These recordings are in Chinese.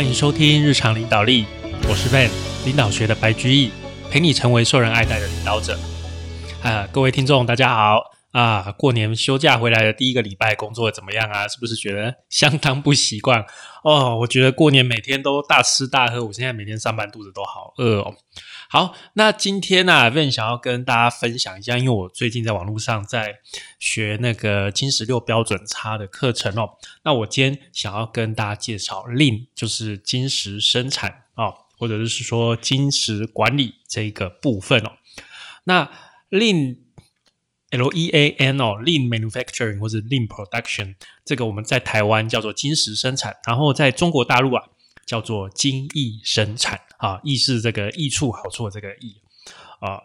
欢迎收听日常领导力，我是 Van，领导学的白居易，陪你成为受人爱戴的领导者。啊，各位听众，大家好啊！过年休假回来的第一个礼拜，工作怎么样啊？是不是觉得相当不习惯哦？我觉得过年每天都大吃大喝，我现在每天上班肚子都好饿哦。好，那今天呢，Van 想要跟大家分享一下，因为我最近在网络上在学那个金石六标准差的课程哦。那我今天想要跟大家介绍 Lean，就是金石生产哦，或者是说金石管理这个部分哦。那 Lean L E A N 哦，Lean Manufacturing 或者 Lean Production，这个我们在台湾叫做金石生产，然后在中国大陆啊。叫做精益生产啊，益是这个益处好处的这个益啊，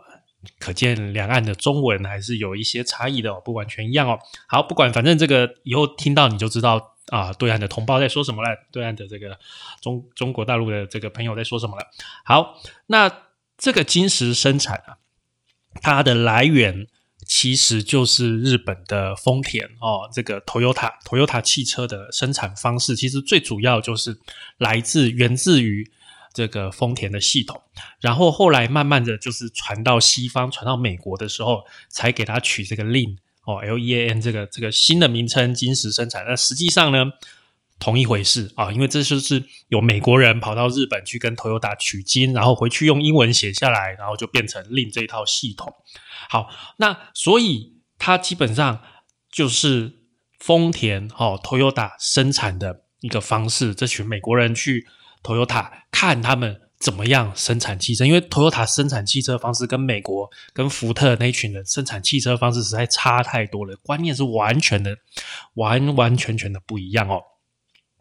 可见两岸的中文还是有一些差异的，哦不完全一样哦。好，不管反正这个以后听到你就知道啊，对岸的同胞在说什么了，对岸的这个中中国大陆的这个朋友在说什么了。好，那这个金石生产啊，它的来源。其实就是日本的丰田哦，这个 Toyota Toyota 汽车的生产方式，其实最主要就是来自源自于这个丰田的系统，然后后来慢慢的就是传到西方，传到美国的时候，才给它取这个 Lean 哦 L E A N 这个这个新的名称，金石生产。那实际上呢？同一回事啊，因为这就是有美国人跑到日本去跟 Toyota 取经，然后回去用英文写下来，然后就变成另这一套系统。好，那所以它基本上就是丰田哦 Toyota 生产的一个方式。这群美国人去 Toyota 看他们怎么样生产汽车，因为 Toyota 生产汽车方式跟美国跟福特那一群人生产汽车方式实在差太多了，观念是完全的完完全全的不一样哦。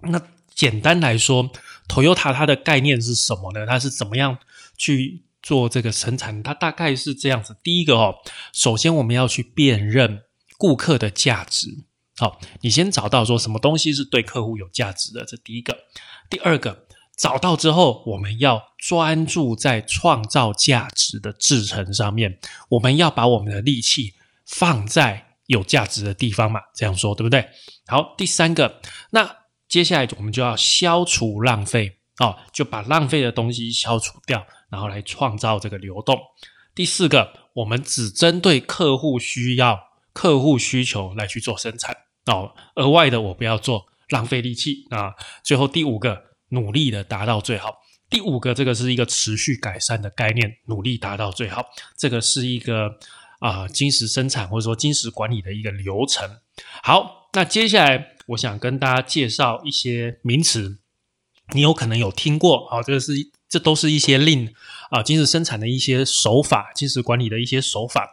那简单来说，Toyota 它的概念是什么呢？它是怎么样去做这个生产？它大概是这样子：第一个哦，首先我们要去辨认顾客的价值。好，你先找到说什么东西是对客户有价值的，这第一个。第二个，找到之后，我们要专注在创造价值的制成上面。我们要把我们的力气放在有价值的地方嘛？这样说对不对？好，第三个，那。接下来我们就要消除浪费哦，就把浪费的东西消除掉，然后来创造这个流动。第四个，我们只针对客户需要、客户需求来去做生产哦，额外的我不要做，浪费力气啊。最后第五个，努力的达到最好。第五个，这个是一个持续改善的概念，努力达到最好。这个是一个啊，金石生产或者说金石管理的一个流程。好，那接下来。我想跟大家介绍一些名词，你有可能有听过，好，这个是这都是一些令啊，金石生产的一些手法，金石管理的一些手法。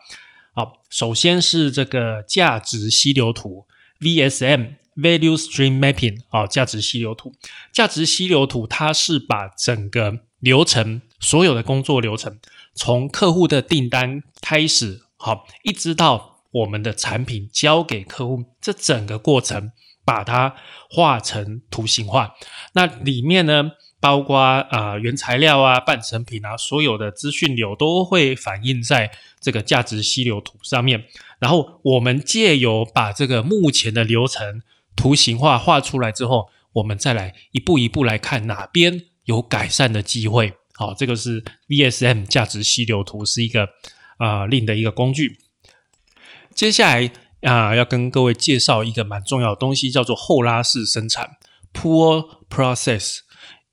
好，首先是这个价值溪流图 （VSM，Value Stream Mapping） 啊，价值溪流图，价值溪流图，它是把整个流程所有的工作流程，从客户的订单开始，好，一直到我们的产品交给客户，这整个过程。把它画成图形化，那里面呢，包括啊原材料啊、半成品啊，所有的资讯流都会反映在这个价值溪流图上面。然后我们借由把这个目前的流程图形化画出来之后，我们再来一步一步来看哪边有改善的机会。好，这个是 VSM 价值溪流图，是一个啊另的一个工具。接下来。啊，要跟各位介绍一个蛮重要的东西，叫做后拉式生产 （Pull Process）。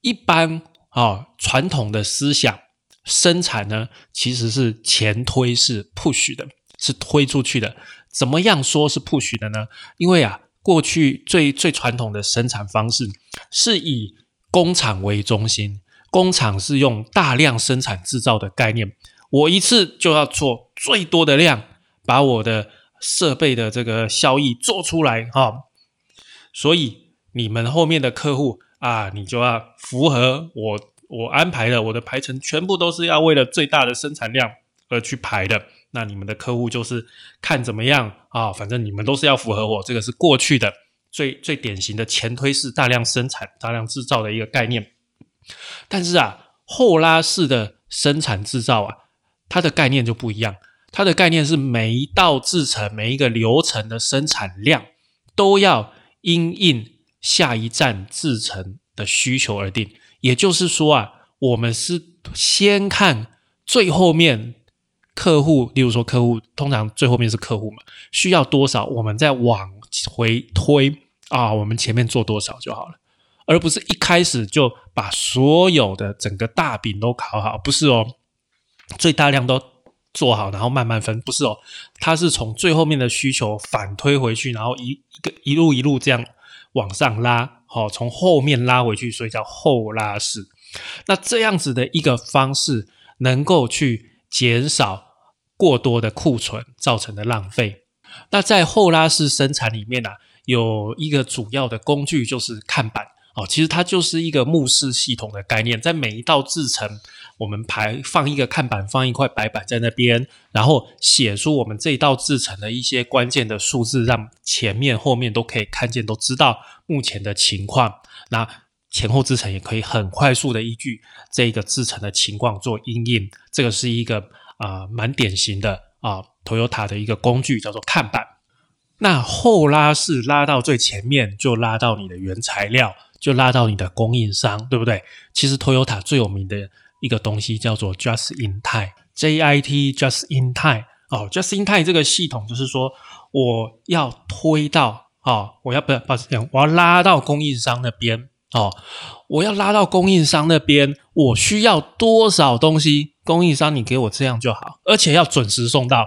一般啊，传统的思想生产呢，其实是前推是 push 的，是推出去的。怎么样说是 push 的呢？因为啊，过去最最传统的生产方式是以工厂为中心，工厂是用大量生产制造的概念，我一次就要做最多的量，把我的设备的这个效益做出来哈，所以你们后面的客户啊，你就要符合我我安排的，我的排程全部都是要为了最大的生产量而去排的。那你们的客户就是看怎么样啊，反正你们都是要符合我，这个是过去的最最典型的前推式大量生产、大量制造的一个概念。但是啊，后拉式的生产制造啊，它的概念就不一样。它的概念是每一道制成、每一个流程的生产量都要因应下一站制成的需求而定。也就是说啊，我们是先看最后面客户，例如说客户通常最后面是客户嘛，需要多少，我们再往回推啊，我们前面做多少就好了，而不是一开始就把所有的整个大饼都烤好，不是哦，最大量都。做好，然后慢慢分，不是哦，它是从最后面的需求反推回去，然后一一个一路一路这样往上拉，好，从后面拉回去，所以叫后拉式。那这样子的一个方式，能够去减少过多的库存造成的浪费。那在后拉式生产里面呢，有一个主要的工具就是看板。哦，其实它就是一个目视系统的概念，在每一道制程，我们排放一个看板，放一块白板在那边，然后写出我们这一道制程的一些关键的数字，让前面后面都可以看见，都知道目前的情况。那前后制程也可以很快速的依据这个制程的情况做应应。这个是一个啊蛮典型的啊，Toyota 的一个工具，叫做看板。那后拉是拉到最前面，就拉到你的原材料。就拉到你的供应商，对不对？其实 Toyota 最有名的一个东西叫做 Just in Time，JIT Just in Time 哦，Just in Time 这个系统就是说，我要推到哦，我要不要把这样，我要拉到供应商那边哦，我要拉到供应商那边，我需要多少东西？供应商你给我这样就好，而且要准时送到，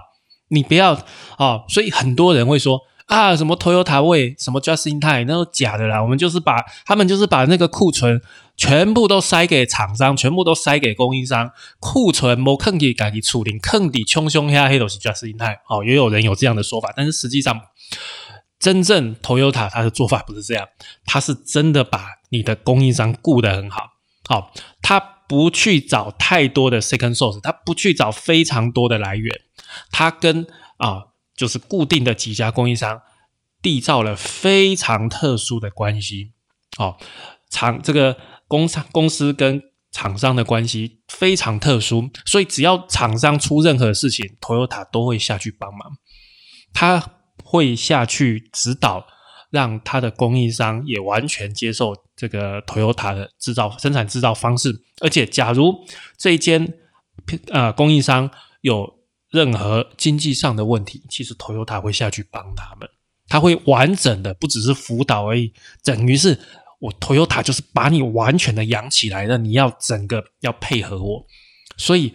你不要哦。所以很多人会说。啊，什么 Toyota 位，什么 Just in Time，那都假的啦。我们就是把他们就是把那个库存全部都塞给厂商，全部都塞给供应商。库存没坑底，赶紧处理，坑底冲凶黑黑都是 Just in Time。哦，也有人有这样的说法，但是实际上，真正 Toyota 它的做法不是这样，它是真的把你的供应商顾得很好。好，他不去找太多的 second source，他不去找非常多的来源，他跟啊。就是固定的几家供应商缔造了非常特殊的关系，哦，厂这个工厂公司跟厂商的关系非常特殊，所以只要厂商出任何事情，Toyota 都会下去帮忙，他会下去指导，让他的供应商也完全接受这个 Toyota 的制造生产制造方式，而且假如这一间呃供应商有。任何经济上的问题，其实 Toyota 会下去帮他们，他会完整的，不只是辅导而已，等于是我 Toyota 就是把你完全的养起来的，你要整个要配合我，所以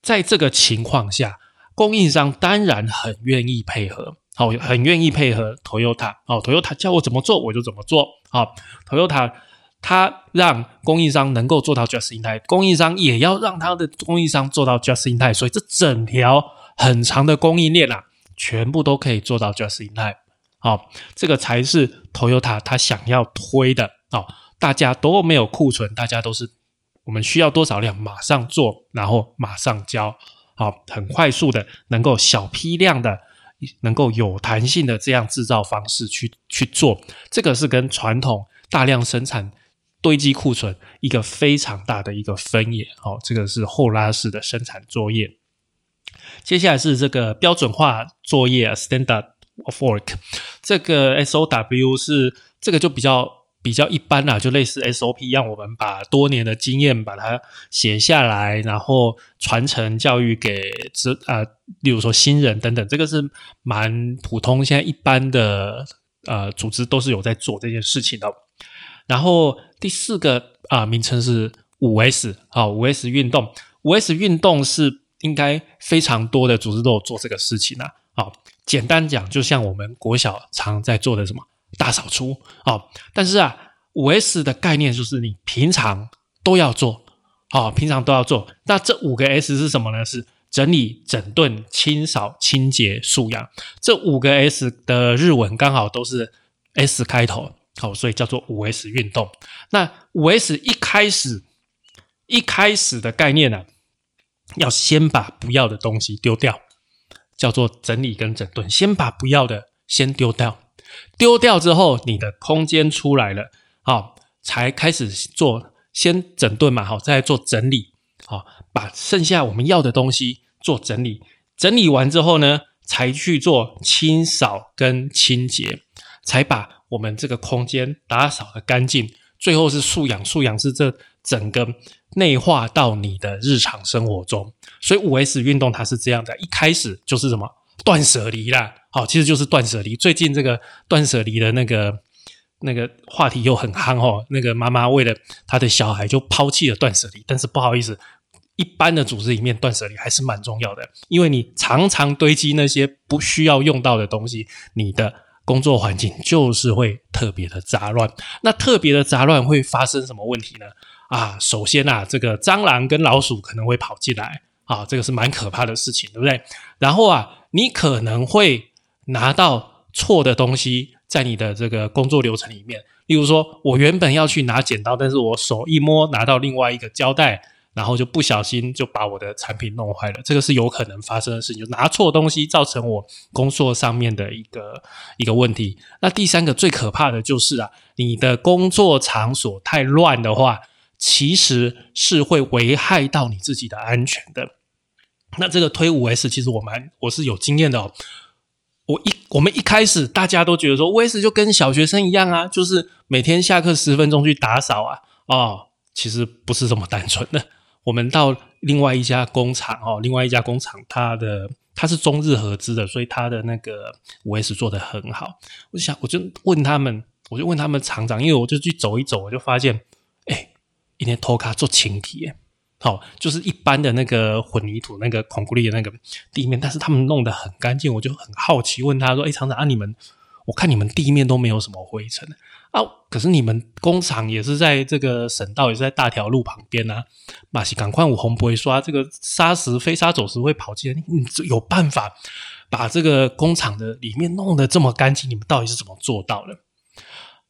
在这个情况下，供应商当然很愿意配合，好，很愿意配合 Toyota，哦，Toyota 叫我怎么做我就怎么做，好，Toyota。它让供应商能够做到 just in time，供应商也要让他的供应商做到 just in time，所以这整条很长的供应链啊，全部都可以做到 just in time。好，这个才是 Toyota 他想要推的哦。大家都没有库存，大家都是我们需要多少量马上做，然后马上交，好，很快速的能够小批量的，能够有弹性的这样制造方式去去做，这个是跟传统大量生产。堆积库存一个非常大的一个分野，好，这个是后拉式的生产作业。接下来是这个标准化作业 （Standard of Work），这个 SOW 是这个就比较比较一般啦，就类似 SOP，让我们把多年的经验把它写下来，然后传承教育给这啊，例如说新人等等，这个是蛮普通，现在一般的呃组织都是有在做这件事情的。然后第四个啊名称是五 S 啊五 S 运动。五 S 运动是应该非常多的组织都有做这个事情啊啊简单讲就像我们国小常在做的什么大扫除啊但是啊五 S 的概念就是你平常都要做啊平常都要做那这五个 S 是什么呢？是整理整顿清扫清洁素养这五个 S 的日文刚好都是 S 开头。好，所以叫做五 S 运动。那五 S 一开始一开始的概念呢，要先把不要的东西丢掉，叫做整理跟整顿。先把不要的先丢掉，丢掉之后，你的空间出来了，好，才开始做先整顿嘛，好，再做整理，好，把剩下我们要的东西做整理。整理完之后呢，才去做清扫跟清洁，才把。我们这个空间打扫的干净，最后是素养，素养是这整个内化到你的日常生活中。所以五 S 运动它是这样的，一开始就是什么断舍离啦，好，其实就是断舍离。最近这个断舍离的那个那个话题又很夯哦，那个妈妈为了她的小孩就抛弃了断舍离，但是不好意思。一般的组织里面，断舍离还是蛮重要的，因为你常常堆积那些不需要用到的东西，你的工作环境就是会特别的杂乱。那特别的杂乱会发生什么问题呢？啊，首先啊，这个蟑螂跟老鼠可能会跑进来，啊，这个是蛮可怕的事情，对不对？然后啊，你可能会拿到错的东西在你的这个工作流程里面，例如说我原本要去拿剪刀，但是我手一摸拿到另外一个胶带。然后就不小心就把我的产品弄坏了，这个是有可能发生的事情，就拿错东西造成我工作上面的一个一个问题。那第三个最可怕的就是啊，你的工作场所太乱的话，其实是会危害到你自己的安全的。那这个推五 S，其实我蛮我是有经验的哦。我一我们一开始大家都觉得说五 S 就跟小学生一样啊，就是每天下课十分钟去打扫啊，哦，其实不是这么单纯的。我们到另外一家工厂哦，另外一家工厂，它的它是中日合资的，所以它的那个五 S 做的很好。我想，我就问他们，我就问他们厂长，因为我就去走一走，我就发现，哎，一天拖卡做清体，好，就是一般的那个混凝土、那个孔固力的那个地面，但是他们弄得很干净，我就很好奇，问他说，哎，厂长啊，你们，我看你们地面都没有什么灰尘。啊！可是你们工厂也是在这个省道，也是在大条路旁边啊。马西赶快，我红不会刷这个砂石飞沙走石会跑进来。你有办法把这个工厂的里面弄得这么干净？你们到底是怎么做到的？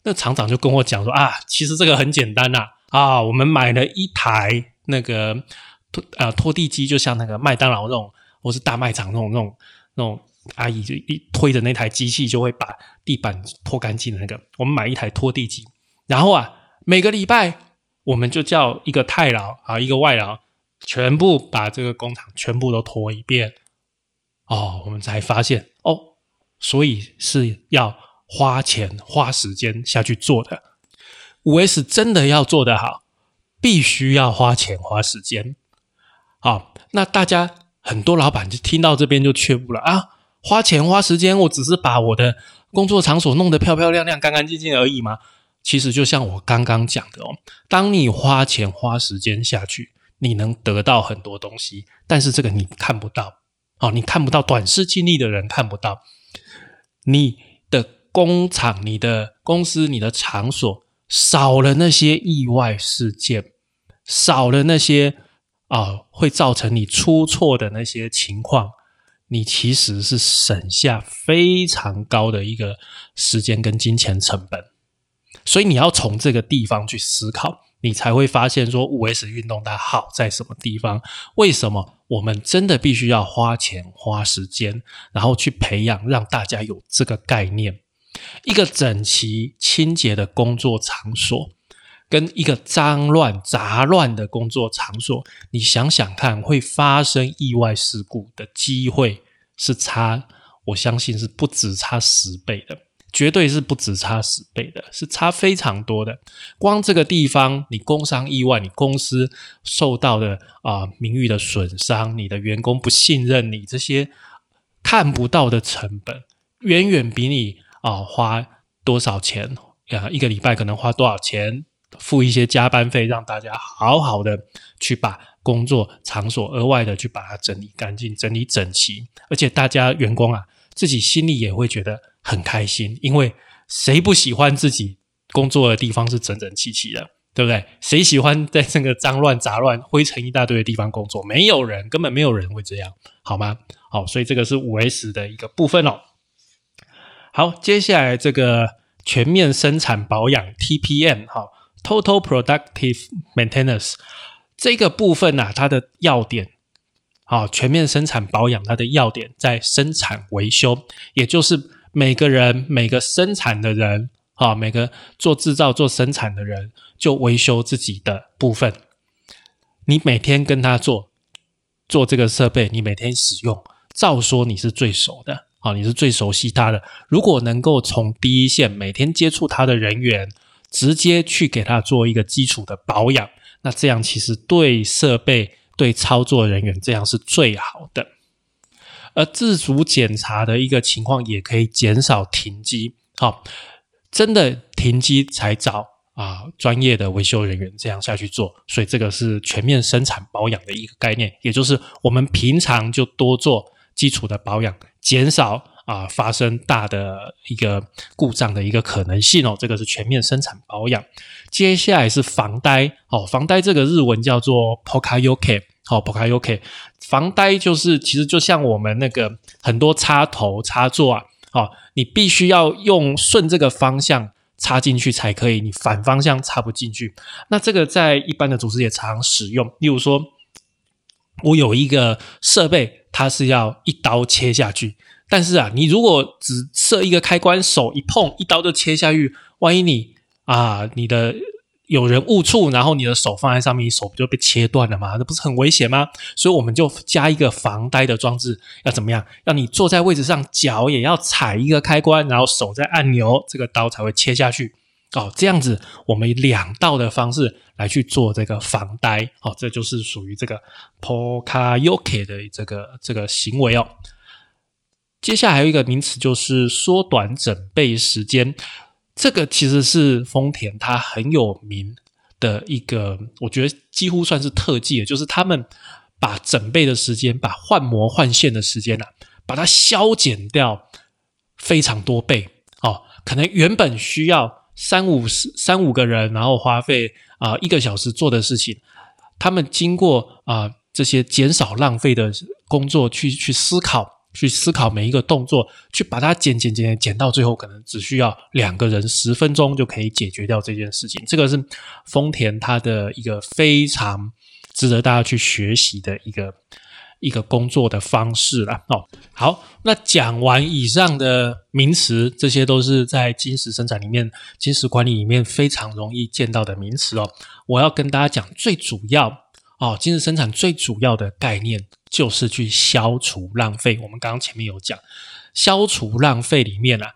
那厂长就跟我讲说啊，其实这个很简单呐。啊，我们买了一台那个拖呃拖地机，就像那个麦当劳那种，或是大卖场那种那种那种。阿姨就一推着那台机器，就会把地板拖干净的那个。我们买一台拖地机，然后啊，每个礼拜我们就叫一个太劳啊，一个外劳，全部把这个工厂全部都拖一遍。哦，我们才发现哦，所以是要花钱花时间下去做的。五 S 真的要做得好，必须要花钱花时间。好，那大家很多老板就听到这边就却步了啊。花钱花时间，我只是把我的工作场所弄得漂漂亮亮、干干净净而已吗？其实就像我刚刚讲的哦，当你花钱花时间下去，你能得到很多东西，但是这个你看不到哦，你看不到，短视经历的人看不到。你的工厂、你的公司、你的场所少了那些意外事件，少了那些啊会造成你出错的那些情况。你其实是省下非常高的一个时间跟金钱成本，所以你要从这个地方去思考，你才会发现说五 S 运动它好在什么地方？为什么我们真的必须要花钱花时间，然后去培养，让大家有这个概念？一个整齐清洁的工作场所。跟一个脏乱杂乱的工作场所，你想想看，会发生意外事故的机会是差，我相信是不止差十倍的，绝对是不止差十倍的，是差非常多的。光这个地方，你工伤意外，你公司受到的啊名誉的损伤，你的员工不信任你，这些看不到的成本，远远比你啊花多少钱啊一个礼拜可能花多少钱。付一些加班费，让大家好好的去把工作场所额外的去把它整理干净、整理整齐，而且大家员工啊自己心里也会觉得很开心，因为谁不喜欢自己工作的地方是整整齐齐的，对不对？谁喜欢在这个脏乱杂乱、灰尘一大堆的地方工作？没有人，根本没有人会这样，好吗？好，所以这个是五 S 的一个部分哦。好，接下来这个全面生产保养 TPM 哈。Total Productive Maintenance 这个部分呢，它的要点，好，全面生产保养，它的要点在生产维修，也就是每个人每个生产的人，啊，每个做制造做生产的人，就维修自己的部分。你每天跟他做做这个设备，你每天使用，照说你是最熟的，啊，你是最熟悉他的。如果能够从第一线每天接触他的人员。直接去给它做一个基础的保养。那这样其实对设备、对操作人员这样是最好的。而自主检查的一个情况也可以减少停机。好，真的停机才找啊专业的维修人员这样下去做。所以这个是全面生产保养的一个概念，也就是我们平常就多做基础的保养，减少啊发生大的一个故障的一个可能性哦。这个是全面生产保养。接下来是防呆哦，防呆这个日文叫做 pokayoke。哦，pokayoke。防呆就是其实就像我们那个很多插头插座啊，好，你必须要用顺这个方向插进去才可以，你反方向插不进去。那这个在一般的组织也常使用，例如说，我有一个设备，它是要一刀切下去，但是啊，你如果只设一个开关，手一碰，一刀就切下去，万一你啊，你的。有人误触，然后你的手放在上面，手不就被切断了吗？那不是很危险吗？所以我们就加一个防呆的装置，要怎么样？要你坐在位置上，脚也要踩一个开关，然后手在按钮，这个刀才会切下去。哦，这样子我们以两道的方式来去做这个防呆。哦，这就是属于这个 pokayoke 的这个这个行为哦。接下来还有一个名词，就是缩短整备时间。这个其实是丰田它很有名的一个，我觉得几乎算是特技，就是他们把整备的时间、把换模换线的时间呢，把它削减掉非常多倍哦。可能原本需要三五十三五个人，然后花费啊一个小时做的事情，他们经过啊这些减少浪费的工作去去思考。去思考每一个动作，去把它剪剪剪剪到最后，可能只需要两个人十分钟就可以解决掉这件事情。这个是丰田它的一个非常值得大家去学习的一个一个工作的方式了。哦，好，那讲完以上的名词，这些都是在金石生产里面、金石管理里面非常容易见到的名词哦。我要跟大家讲最主要哦，金石生产最主要的概念。就是去消除浪费。我们刚刚前面有讲，消除浪费里面啊，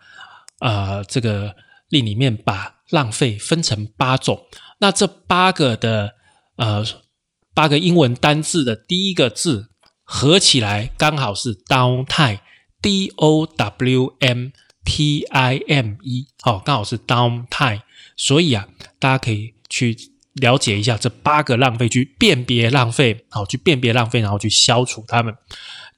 呃，这个令里面把浪费分成八种。那这八个的呃八个英文单字的第一个字合起来刚好是 downtime，d o w n t i m e，好，刚好是 downtime。所以啊，大家可以去。了解一下这八个浪费，去辨别浪费，好，去辨别浪费，然后去消除它们。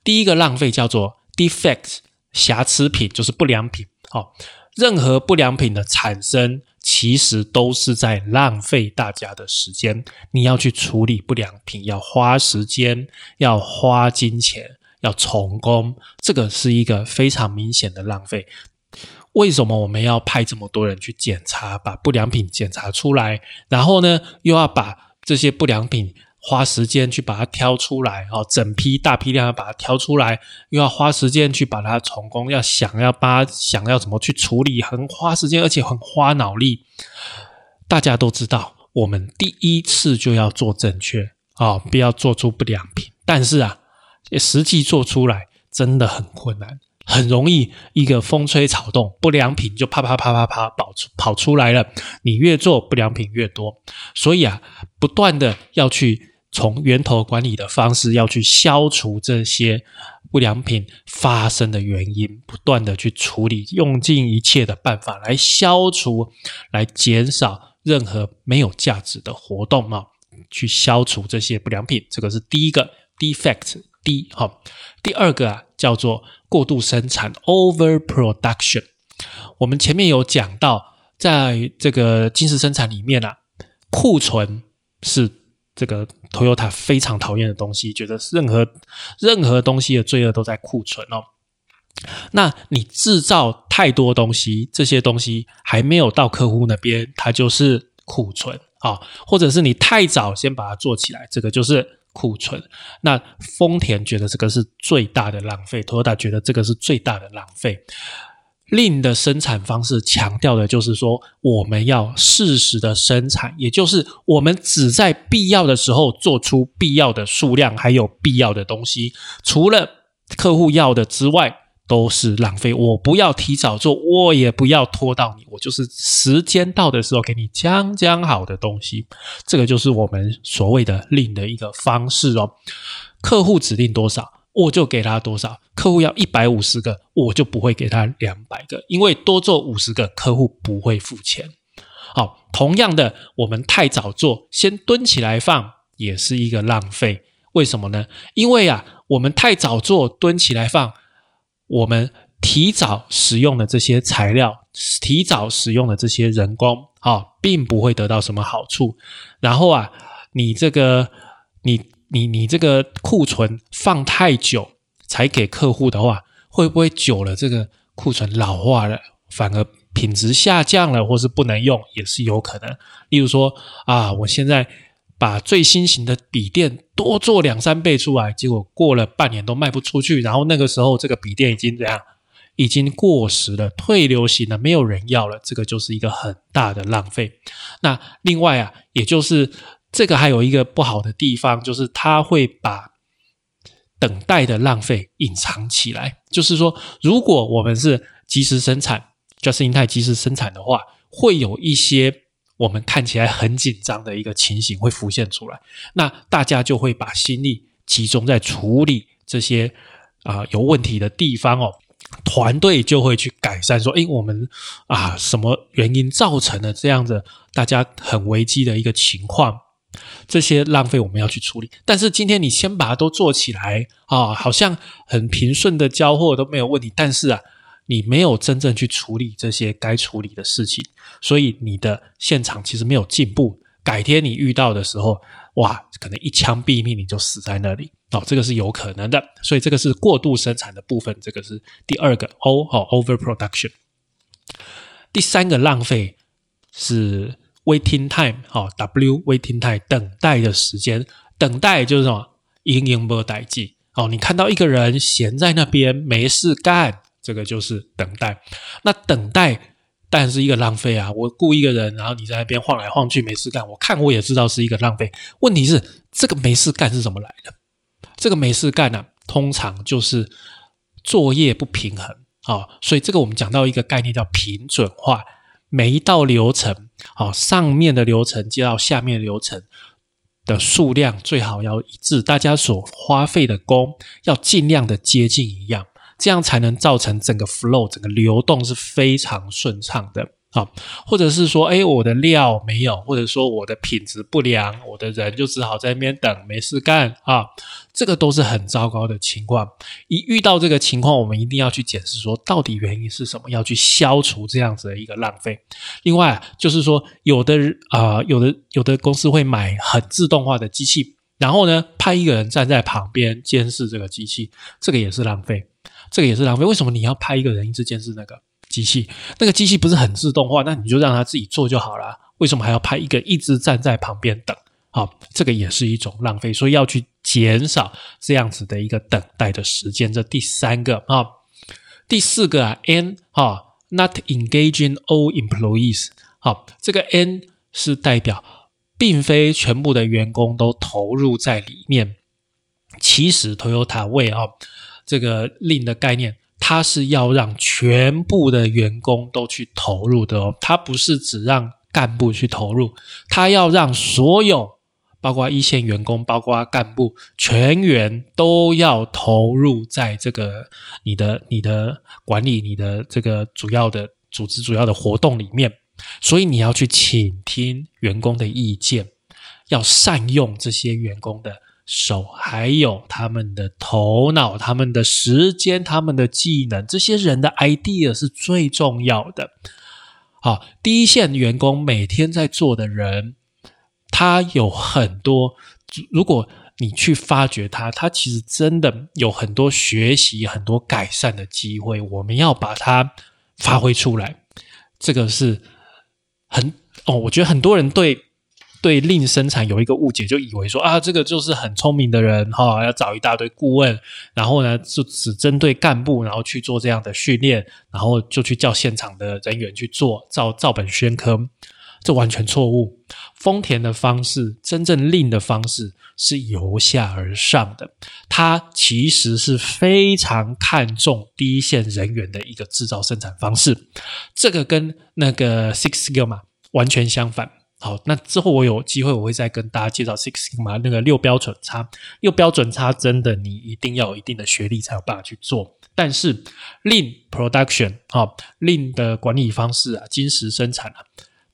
第一个浪费叫做 defect，瑕疵品就是不良品。好，任何不良品的产生，其实都是在浪费大家的时间。你要去处理不良品，要花时间，要花金钱，要重工，这个是一个非常明显的浪费。为什么我们要派这么多人去检查，把不良品检查出来，然后呢，又要把这些不良品花时间去把它挑出来，哦，整批大批量要把它挑出来，又要花时间去把它重工，要想要把想要怎么去处理，很花时间，而且很花脑力。大家都知道，我们第一次就要做正确，哦，不要做出不良品。但是啊，实际做出来真的很困难。很容易一个风吹草动，不良品就啪啪啪啪啪跑出跑出来了。你越做不良品越多，所以啊，不断的要去从源头管理的方式，要去消除这些不良品发生的原因，不断的去处理，用尽一切的办法来消除，来减少任何没有价值的活动啊，去消除这些不良品。这个是第一个 defect。D 好，第二个啊叫做过度生产 （overproduction）。我们前面有讲到，在这个金石生产里面啊，库存是这个 Toyota 非常讨厌的东西，觉得任何任何东西的罪恶都在库存哦。那你制造太多东西，这些东西还没有到客户那边，它就是库存啊，或者是你太早先把它做起来，这个就是。库存，那丰田觉得这个是最大的浪费，Toyota 觉得这个是最大的浪费。令的生产方式强调的就是说，我们要适时的生产，也就是我们只在必要的时候做出必要的数量，还有必要的东西，除了客户要的之外，都是浪费。我不要提早做，我也不要拖到你，我就是时间到的时候给你将将好的东西。这个就是我们所谓的令的一个方式哦。客户指定多少，我就给他多少。客户要一百五十个，我就不会给他两百个，因为多做五十个，客户不会付钱。好，同样的，我们太早做，先蹲起来放，也是一个浪费。为什么呢？因为啊，我们太早做，蹲起来放，我们提早使用的这些材料，提早使用的这些人工，啊，并不会得到什么好处。然后啊，你这个，你你你这个库存放太久才给客户的话，会不会久了这个库存老化了，反而？品质下降了，或是不能用，也是有可能。例如说啊，我现在把最新型的笔电多做两三倍出来，结果过了半年都卖不出去，然后那个时候这个笔电已经怎样，已经过时了，退流行了，没有人要了，这个就是一个很大的浪费。那另外啊，也就是这个还有一个不好的地方，就是它会把等待的浪费隐藏起来。就是说，如果我们是及时生产。就是英泰及时生产的话，会有一些我们看起来很紧张的一个情形会浮现出来。那大家就会把心力集中在处理这些啊有问题的地方哦，团队就会去改善。说，诶，我们啊什么原因造成了这样子大家很危机的一个情况？这些浪费我们要去处理。但是今天你先把它都做起来啊，好像很平顺的交货都没有问题。但是啊。你没有真正去处理这些该处理的事情，所以你的现场其实没有进步。改天你遇到的时候，哇，可能一枪毙命，你就死在那里哦，这个是有可能的。所以这个是过度生产的部分，这个是第二个 O 哦，overproduction。第三个浪费是 waiting time 哦，W waiting time 等待的时间，等待就是什么？营营不待机哦，你看到一个人闲在那边没事干。这个就是等待，那等待当然是一个浪费啊！我雇一个人，然后你在那边晃来晃去没事干，我看我也知道是一个浪费。问题是这个没事干是怎么来的？这个没事干呢，通常就是作业不平衡啊。所以这个我们讲到一个概念叫平准化，每一道流程啊，上面的流程接到下面流程的数量最好要一致，大家所花费的工要尽量的接近一样。这样才能造成整个 flow 整个流动是非常顺畅的啊，或者是说，哎，我的料没有，或者说我的品质不良，我的人就只好在那边等，没事干啊，这个都是很糟糕的情况。一遇到这个情况，我们一定要去检视说，到底原因是什么，要去消除这样子的一个浪费。另外，就是说，有的啊，有的有的公司会买很自动化的机器，然后呢，派一个人站在旁边监视这个机器，这个也是浪费。这个也是浪费。为什么你要派一个人一直监视那个机器？那个机器不是很自动化，那你就让他自己做就好了。为什么还要派一个一直站在旁边等？好，这个也是一种浪费，所以要去减少这样子的一个等待的时间。这第三个啊，第四个啊，N 啊，not engaging all employees。好，这个 N 是代表并非全部的员工都投入在里面。其实 Toyota 为啊。这个令的概念，它是要让全部的员工都去投入的哦，它不是只让干部去投入，它要让所有，包括一线员工，包括干部，全员都要投入在这个你的你的管理你的这个主要的组织主要的活动里面，所以你要去倾听员工的意见，要善用这些员工的。手还有他们的头脑、他们的时间、他们的技能，这些人的 idea 是最重要的。好，第一线员工每天在做的人，他有很多。如果你去发掘他，他其实真的有很多学习、很多改善的机会。我们要把它发挥出来。这个是很哦，我觉得很多人对。对令生产有一个误解，就以为说啊，这个就是很聪明的人哈，要找一大堆顾问，然后呢就只针对干部，然后去做这样的训练，然后就去叫现场的人员去做照照本宣科。这完全错误。丰田的方式，真正令的方式是由下而上的，它其实是非常看重第一线人员的一个制造生产方式。这个跟那个 Six Sigma 完全相反。好，那之后我有机会我会再跟大家介绍 Six Sigma 那个六标准差。六标准差真的你一定要有一定的学历才有办法去做。但是 Lean Production 啊，Lean 的管理方式啊，金石生产啊。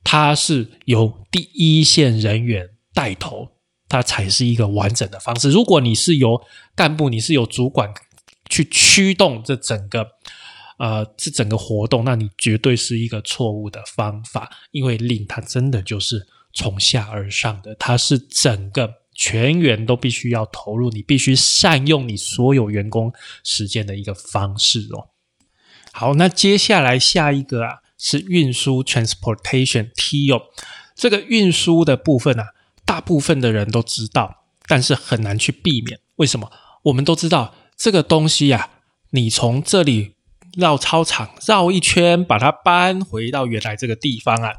它是由第一线人员带头，它才是一个完整的方式。如果你是由干部，你是由主管去驱动这整个呃这整个活动，那你绝对是一个错误的方法。因为令它真的就是从下而上的，它是整个全员都必须要投入，你必须善用你所有员工时间的一个方式哦。好，那接下来下一个啊。是运输 （transportation） T O 这个运输的部分啊，大部分的人都知道，但是很难去避免。为什么？我们都知道这个东西呀，你从这里绕操场绕一圈，把它搬回到原来这个地方啊，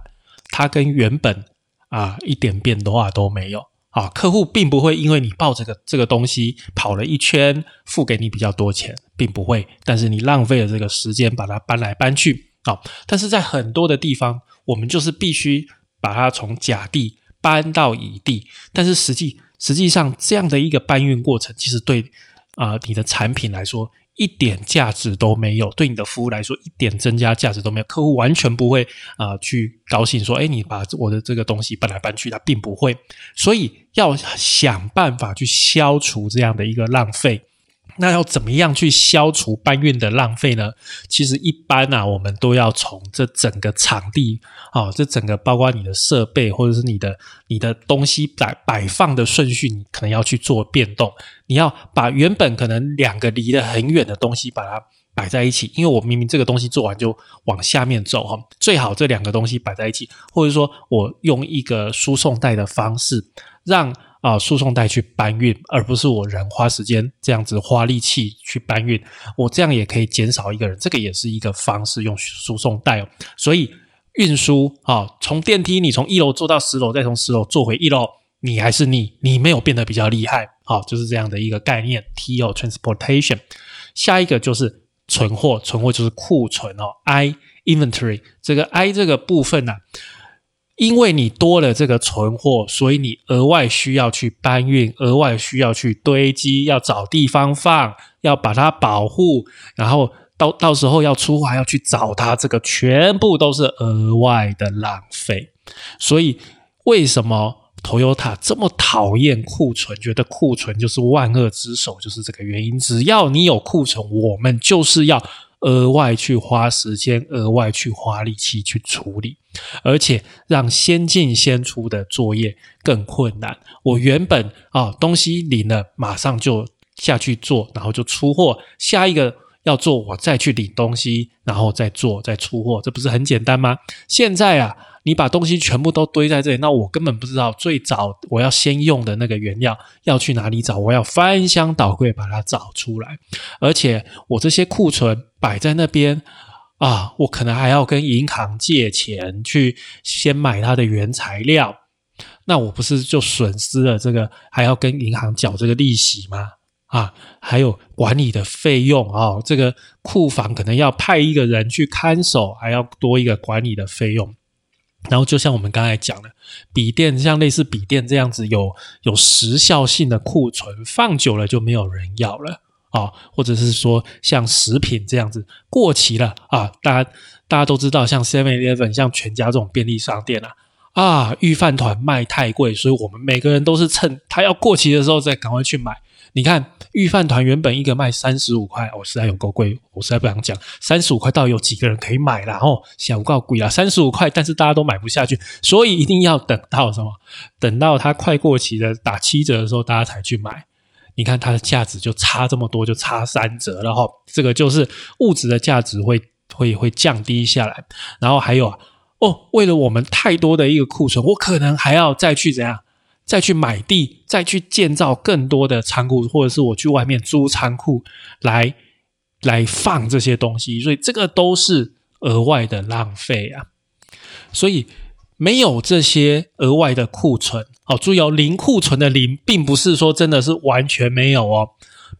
它跟原本啊一点变化都没有。啊，客户并不会因为你抱这个这个东西跑了一圈，付给你比较多钱，并不会。但是你浪费了这个时间，把它搬来搬去。啊，但是在很多的地方，我们就是必须把它从甲地搬到乙地，但是实际实际上这样的一个搬运过程，其实对啊你的产品来说一点价值都没有，对你的服务来说一点增加价值都没有，客户完全不会啊去高兴说，哎，你把我的这个东西搬来搬去，他并不会，所以要想办法去消除这样的一个浪费。那要怎么样去消除搬运的浪费呢？其实一般啊，我们都要从这整个场地啊，这整个包括你的设备或者是你的你的东西摆摆放的顺序，你可能要去做变动。你要把原本可能两个离得很远的东西把它摆在一起，因为我明明这个东西做完就往下面走哈，最好这两个东西摆在一起，或者说我用一个输送带的方式让。啊，输送带去搬运，而不是我人花时间这样子花力气去搬运，我这样也可以减少一个人，这个也是一个方式，用输送带哦。所以运输啊，从电梯你从一楼坐到十楼，再从十楼坐回一楼，你还是你，你没有变得比较厉害，好，就是这样的一个概念。T O transportation，下一个就是存货，存货就是库存哦，I inventory，这个 I 这个部分呢。因为你多了这个存货，所以你额外需要去搬运，额外需要去堆积，要找地方放，要把它保护，然后到到时候要出货还要去找它，这个全部都是额外的浪费。所以为什么 Toyota 这么讨厌库存？觉得库存就是万恶之首，就是这个原因。只要你有库存，我们就是要。额外去花时间，额外去花力气去处理，而且让先进先出的作业更困难。我原本啊东西领了，马上就下去做，然后就出货。下一个要做，我再去领东西，然后再做，再出货，这不是很简单吗？现在啊。你把东西全部都堆在这里，那我根本不知道最早我要先用的那个原料要去哪里找，我要翻箱倒柜把它找出来，而且我这些库存摆在那边啊，我可能还要跟银行借钱去先买它的原材料，那我不是就损失了这个，还要跟银行缴这个利息吗？啊，还有管理的费用啊，这个库房可能要派一个人去看守，还要多一个管理的费用。然后就像我们刚才讲的，笔电像类似笔电这样子有有时效性的库存，放久了就没有人要了啊，或者是说像食品这样子过期了啊，大家大家都知道，像 Seven Eleven、像全家这种便利商店啊，啊，御饭团卖太贵，所以我们每个人都是趁它要过期的时候再赶快去买。你看，御饭团原本一个卖三十五块，我实在有够贵，我实在不想讲三十五块到底有几个人可以买啦？哦，小够贵啦，三十五块，但是大家都买不下去，所以一定要等到什么？等到它快过期的打七折的时候，大家才去买。你看它的价值就差这么多，就差三折了哈。这个就是物质的价值会会会降低下来。然后还有啊，哦，为了我们太多的一个库存，我可能还要再去怎样？再去买地，再去建造更多的仓库，或者是我去外面租仓库来来放这些东西，所以这个都是额外的浪费啊。所以没有这些额外的库存，好，注意哦，零库存的零，并不是说真的是完全没有哦，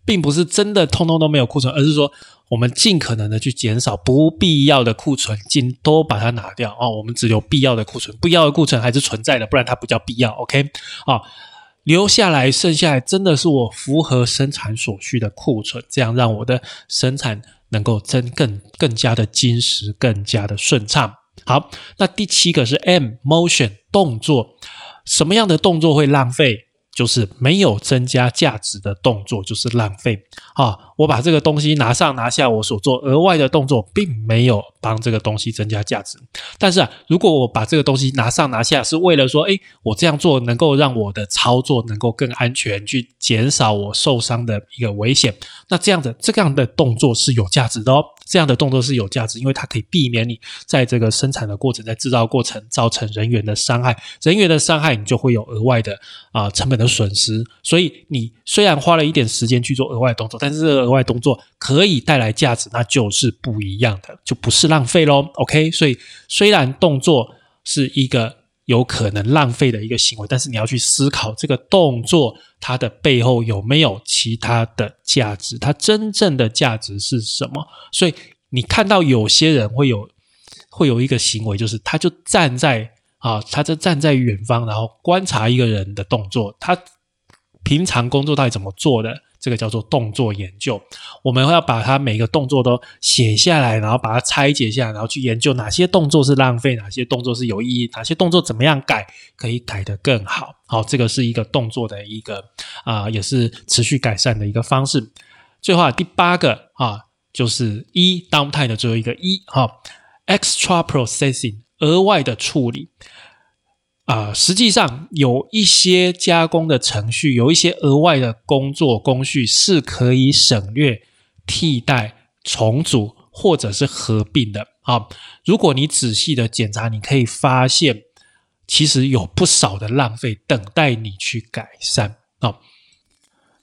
并不是真的通通都没有库存，而是说我们尽可能的去减少不必要的库存，尽都把它拿掉哦，我们只留必要的库存，必要的库存还是存在的，不然它不叫必要，OK？啊，留下来剩下来真的是我符合生产所需的库存，这样让我的生产能够真更更加的精实，更加的顺畅。好，那第七个是 M motion 动作，什么样的动作会浪费？就是没有增加价值的动作，就是浪费啊！我把这个东西拿上拿下，我所做额外的动作，并没有帮这个东西增加价值。但是啊，如果我把这个东西拿上拿下，是为了说，哎，我这样做能够让我的操作能够更安全，去减少我受伤的一个危险，那这样的这样的动作是有价值的哦。这样的动作是有价值，因为它可以避免你在这个生产的过程、在制造过程造成人员的伤害。人员的伤害，你就会有额外的啊成本的损失。所以你虽然花了一点时间去做额外动作，但是额外动作可以带来价值，那就是不一样的，就不是浪费喽。OK，所以虽然动作是一个。有可能浪费的一个行为，但是你要去思考这个动作它的背后有没有其他的价值，它真正的价值是什么？所以你看到有些人会有会有一个行为，就是他就站在啊，他就站在远方，然后观察一个人的动作，他平常工作到底怎么做的。这个叫做动作研究，我们要把它每个动作都写下来，然后把它拆解下来，然后去研究哪些动作是浪费，哪些动作是有意义，哪些动作怎么样改可以改得更好。好，这个是一个动作的一个啊，也是持续改善的一个方式。最后第八个啊，就是一 downtime 的最后一个一哈，extra processing 额外的处理。啊，实际上有一些加工的程序，有一些额外的工作工序是可以省略、替代、重组或者是合并的。啊，如果你仔细的检查，你可以发现，其实有不少的浪费等待你去改善。啊，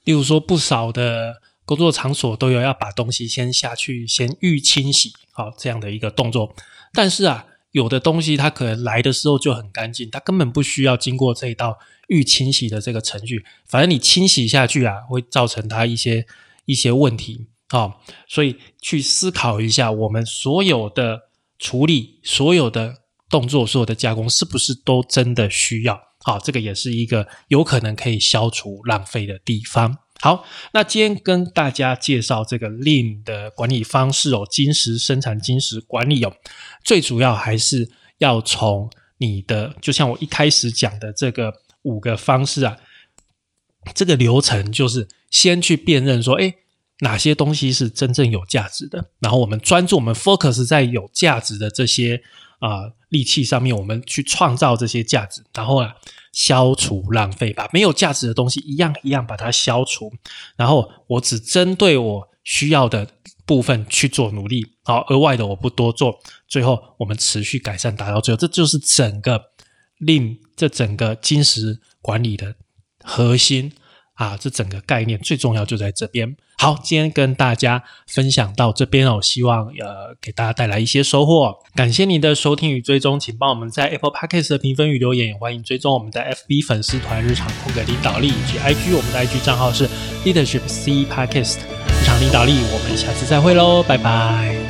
例如说，不少的工作场所都有要把东西先下去先预清洗，好这样的一个动作，但是啊。有的东西它可能来的时候就很干净，它根本不需要经过这一道预清洗的这个程序。反正你清洗下去啊，会造成它一些一些问题啊。所以去思考一下，我们所有的处理、所有的动作、所有的加工，是不是都真的需要？好，这个也是一个有可能可以消除浪费的地方。好，那今天跟大家介绍这个 Lean 的管理方式哦，金石生产金石管理哦，最主要还是要从你的，就像我一开始讲的这个五个方式啊，这个流程就是先去辨认说，哎，哪些东西是真正有价值的，然后我们专注，我们 focus 在有价值的这些啊利器上面，我们去创造这些价值，然后啊。消除浪费，把没有价值的东西一样一样把它消除，然后我只针对我需要的部分去做努力，好，额外的我不多做，最后我们持续改善，达到最后，这就是整个令这整个金石管理的核心。啊，这整个概念最重要就在这边。好，今天跟大家分享到这边哦，希望呃给大家带来一些收获。感谢您的收听与追踪，请帮我们在 Apple Podcast 评分与留言，也欢迎追踪我们的 FB 粉丝团日常空格领导力以及 IG，我们的 IG 账号是 Leadership C Podcast 日常领导力。我们下次再会喽，拜拜。